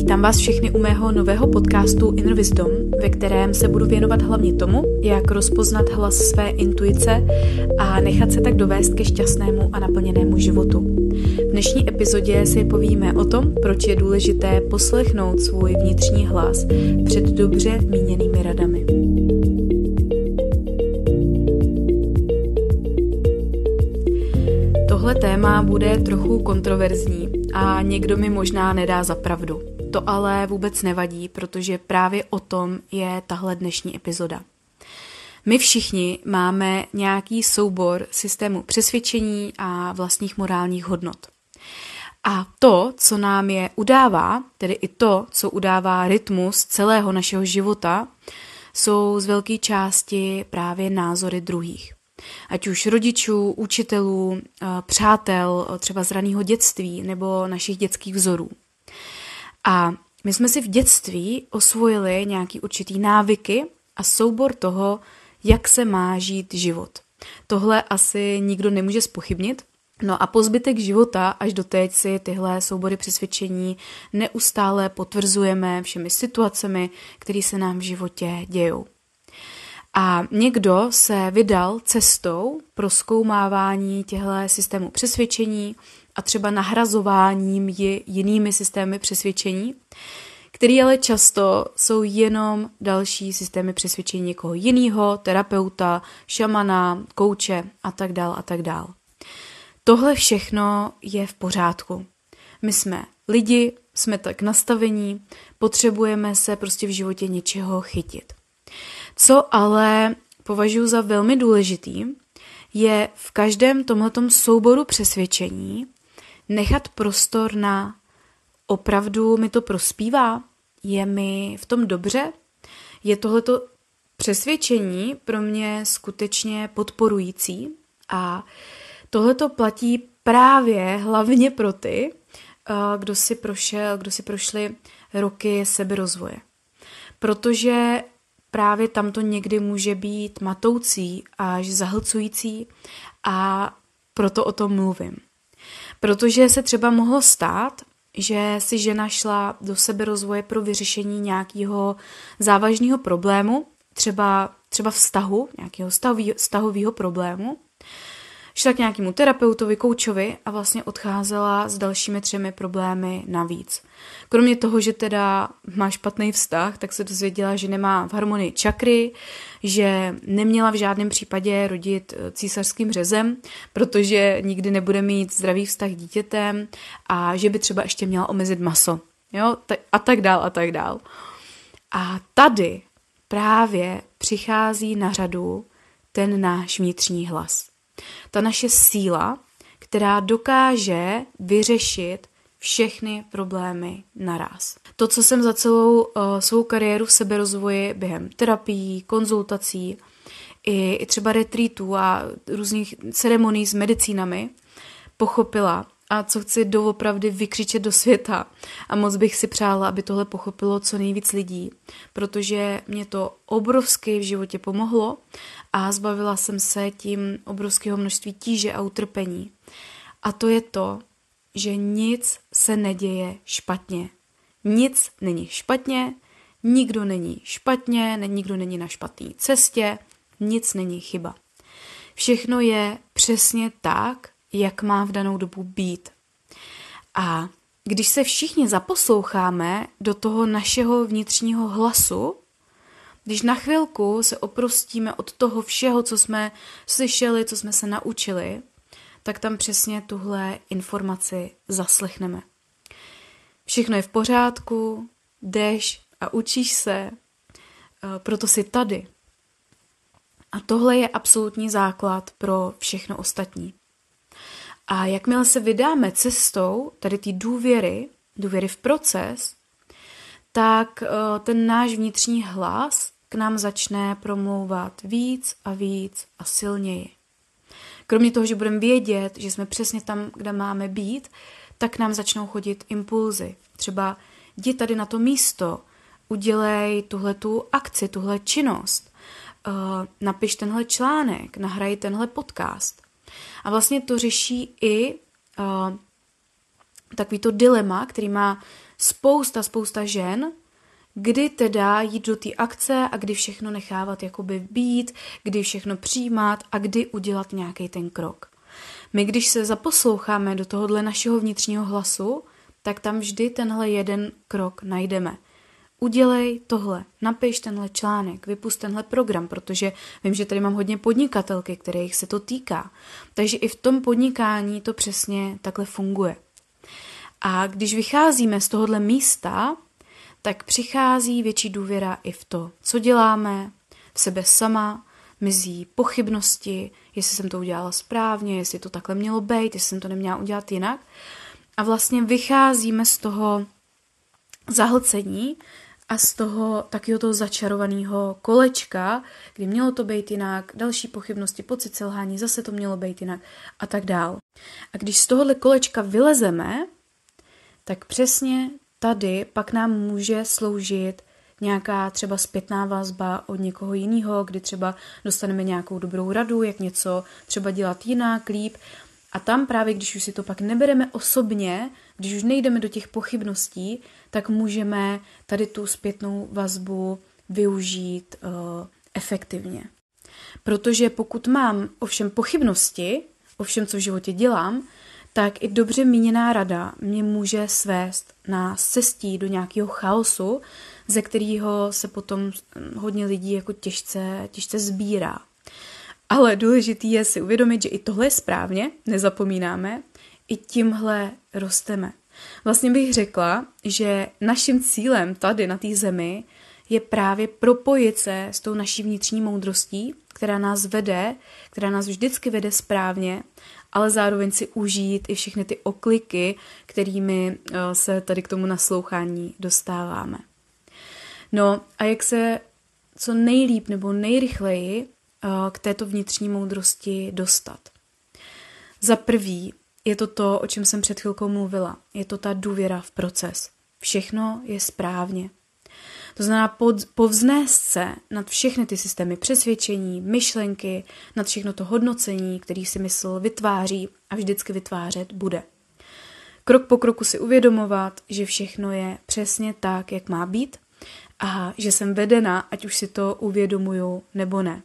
Vítám vás všechny u mého nového podcastu Inner Wisdom, ve kterém se budu věnovat hlavně tomu, jak rozpoznat hlas své intuice a nechat se tak dovést ke šťastnému a naplněnému životu. V dnešní epizodě si povíme o tom, proč je důležité poslechnout svůj vnitřní hlas před dobře míněnými radami. Tohle téma bude trochu kontroverzní a někdo mi možná nedá za pravdu. To ale vůbec nevadí, protože právě o tom je tahle dnešní epizoda. My všichni máme nějaký soubor systému přesvědčení a vlastních morálních hodnot. A to, co nám je udává, tedy i to, co udává rytmus celého našeho života, jsou z velké části právě názory druhých. Ať už rodičů, učitelů, eh, přátel, eh, třeba z raného dětství nebo našich dětských vzorů. A my jsme si v dětství osvojili nějaký určitý návyky a soubor toho, jak se má žít život. Tohle asi nikdo nemůže spochybnit. No a po zbytek života až do teď si tyhle soubory přesvědčení neustále potvrzujeme všemi situacemi, které se nám v životě dějou. A někdo se vydal cestou pro zkoumávání těchto systémů přesvědčení a třeba nahrazováním ji jinými systémy přesvědčení, který ale často jsou jenom další systémy přesvědčení někoho jiného, terapeuta, šamana, kouče a tak dál a tak dál. Tohle všechno je v pořádku. My jsme lidi, jsme tak nastavení, potřebujeme se prostě v životě něčeho chytit. Co ale považuji za velmi důležitý, je v každém tomhletom souboru přesvědčení nechat prostor na opravdu mi to prospívá, je mi v tom dobře, je tohleto přesvědčení pro mě skutečně podporující a tohleto platí právě hlavně pro ty, eh, kdo si prošel, kdo si prošli roky seberozvoje. Protože právě tam to někdy může být matoucí až zahlcující a proto o tom mluvím. Protože se třeba mohlo stát, že si žena šla do sebe rozvoje pro vyřešení nějakého závažného problému, třeba, třeba vztahu, nějakého vztahového problému, šla k nějakému terapeutovi, koučovi a vlastně odcházela s dalšími třemi problémy navíc. Kromě toho, že teda má špatný vztah, tak se dozvěděla, že nemá v harmonii čakry, že neměla v žádném případě rodit eh, císařským řezem, protože nikdy nebude mít zdravý vztah dítětem a že by třeba ještě měla omezit maso. Jo? A tak dál, a tak dál. A tady právě přichází na řadu ten náš vnitřní hlas ta naše síla, která dokáže vyřešit všechny problémy naraz. To, co jsem za celou uh, svou kariéru v seberozvoji během terapií, konzultací, i, i třeba retreatů a různých ceremonií s medicínami pochopila a co chci doopravdy vykřičet do světa. A moc bych si přála, aby tohle pochopilo co nejvíc lidí, protože mě to obrovsky v životě pomohlo a zbavila jsem se tím obrovského množství tíže a utrpení. A to je to, že nic se neděje špatně. Nic není špatně, nikdo není špatně, nikdo není na špatné cestě, nic není chyba. Všechno je přesně tak, jak má v danou dobu být. A když se všichni zaposloucháme do toho našeho vnitřního hlasu, když na chvilku se oprostíme od toho všeho, co jsme slyšeli, co jsme se naučili, tak tam přesně tuhle informaci zaslechneme. Všechno je v pořádku, jdeš a učíš se, eh, proto jsi tady. A tohle je absolutní základ pro všechno ostatní. A jakmile se vydáme cestou tady té důvěry, důvěry v proces, tak eh, ten náš vnitřní hlas k nám začne promlouvat víc a víc a silněji. Kromě toho, že budeme vědět, že jsme přesně tam, kde máme být, tak nám začnou chodit impulzy. Třeba jdi tady na to místo, udělej tuhle tu akci, tuhle činnost, uh, napiš tenhle článek, nahraj tenhle podcast. A vlastně to řeší i uh, takový to dilema, který má spousta, spousta žen, kdy teda jít do té akce a kdy všechno nechávat jakoby být, kdy všechno přijímat a kdy udělat nějaký ten krok. My, když se zaposloucháme do tohohle našeho vnitřního hlasu, tak tam vždy tenhle jeden krok najdeme. Udělej tohle, napiš tenhle článek, vypust tenhle program, protože vím, že tady mám hodně podnikatelky, kterých se to týká. Takže i v tom podnikání to přesně takhle funguje. A když vycházíme z tohohle místa, tak přichází větší důvěra i v to, co děláme, v sebe sama, mizí pochybnosti, jestli jsem to udělala správně, jestli to takhle mělo být, jestli jsem to neměla udělat jinak. A vlastně vycházíme z toho zahlcení a z toho takového toho začarovaného kolečka, kdy mělo to být jinak, další pochybnosti, pocit selhání, zase to mělo být jinak a tak dál. A když z tohohle kolečka vylezeme, tak přesně tady pak nám může sloužit nějaká třeba zpětná vazba od někoho jiného, kdy třeba dostaneme nějakou dobrou radu, jak něco třeba dělat jinak, líp. A tam právě, když už si to pak nebereme osobně, když už nejdeme do těch pochybností, tak můžeme tady tu zpětnou vazbu využít uh, efektivně. Protože pokud mám ovšem pochybnosti o všem, co v životě dělám, tak i dobře míněná rada mě může svést na cestí do nějakého chaosu, ze kterého se potom hodně lidí jako těžce, těžce sbírá. Ale důležitý je si uvědomit, že i tohle je správně, nezapomínáme, i tímhle rosteme. Vlastně bych řekla, že naším cílem tady na té zemi je právě propojit se s tou naší vnitřní moudrostí, která nás vede, která nás vždycky vede správně ale zároveň si užít i všechny ty okliky, kterými eh, se tady k tomu naslouchání dostáváme. No a jak se co nejlíp nebo nejrychleji k této vnitřní moudrosti dostat? Za prvý je to to, o čem jsem před chvilkou mluvila. Je to ta důvěra v proces. Všechno je správně. To znamená pod, povznést se nad všechny ty systémy přesvědčení, myšlenky, nad všechno to hodnocení, který si mysl vytváří a vždycky vytvářet bude. Krok po kroku si uvědomovat, že všechno je přesně tak, jak má být a že jsem vedena, ať už si to uvědomuju nebo ne.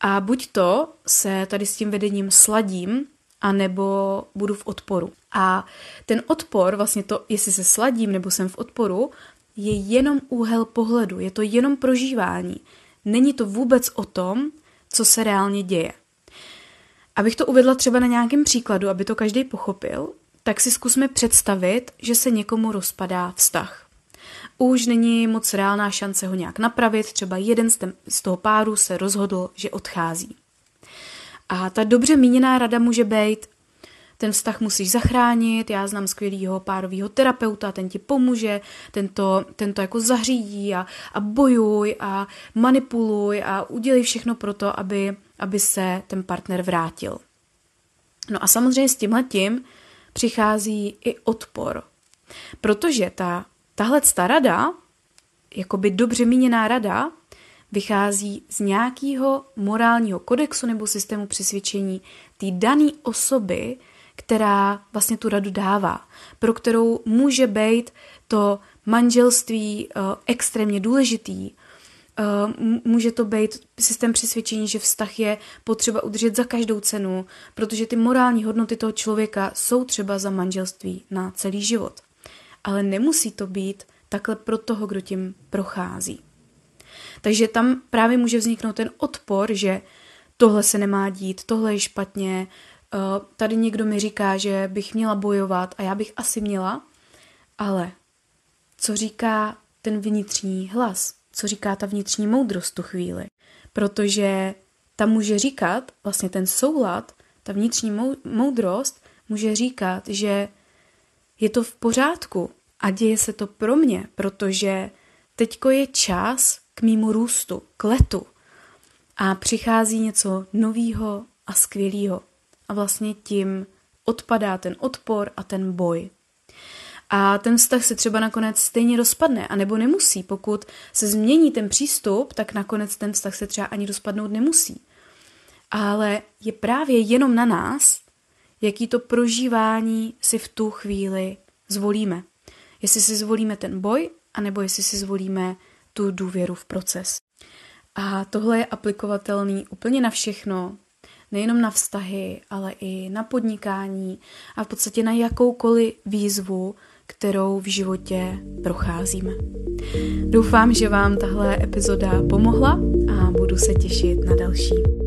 A buď to se tady s tím vedením sladím, a nebo budu v odporu. A ten odpor, vlastně to, jestli se sladím nebo jsem v odporu, je jenom úhel pohledu, je to jenom prožívání. Není to vůbec o tom, co se reálně děje. Abych to uvedla třeba na nějakém příkladu, aby to každý pochopil, tak si zkusme představit, že se někomu rozpadá vztah. Už není moc reálná šance ho nějak napravit, třeba jeden z toho páru se rozhodl, že odchází. A ta dobře míněná rada může být, ten vztah musíš zachránit, já znám skvělého párového terapeuta, ten ti pomůže, ten to, ten to jako zařídí a, a bojuj a manipuluj a udělej všechno pro to, aby, aby se ten partner vrátil. No a samozřejmě s tímhletím přichází i odpor, protože ta, tahle ta rada, jakoby dobře míněná rada, vychází z nějakého morálního kodexu nebo systému přesvědčení té dané osoby, která vlastně tu radu dává, pro kterou může být to manželství uh, extrémně důležitý. Uh, může to být systém přesvědčení, že vztah je potřeba udržet za každou cenu, protože ty morální hodnoty toho člověka jsou třeba za manželství na celý život. Ale nemusí to být takhle pro toho, kdo tím prochází. Takže tam právě může vzniknout ten odpor, že tohle se nemá dít, tohle je špatně, Eh, tady někdo mi říká, že bych měla bojovat a já bych asi měla, ale co říká ten vnitřní hlas? Co říká ta vnitřní moudrost tu chvíli? Protože ta může říkat, vlastně ten soulad, ta vnitřní moudrost může říkat, že je to v pořádku a děje se to pro mě, protože teďko je čas k mýmu růstu, k letu a přichází něco novýho a skvělého a vlastně tím odpadá ten odpor a ten boj. A ten vztah se třeba nakonec stejně rozpadne, anebo nemusí. Pokud se změní ten přístup, tak nakonec ten vztah se třeba ani rozpadnout nemusí. Ale je právě jenom na nás, jaký to prožívání si v tu chvíli zvolíme. Jestli si zvolíme ten boj, anebo jestli si zvolíme tu důvěru v proces. A tohle je aplikovatelný úplně na všechno, nejenom na vztahy, ale i na podnikání a v podstatě na jakoukoliv výzvu, kterou v životě procházíme. Doufám, že vám tahle epizoda pomohla a budu se těšit na další.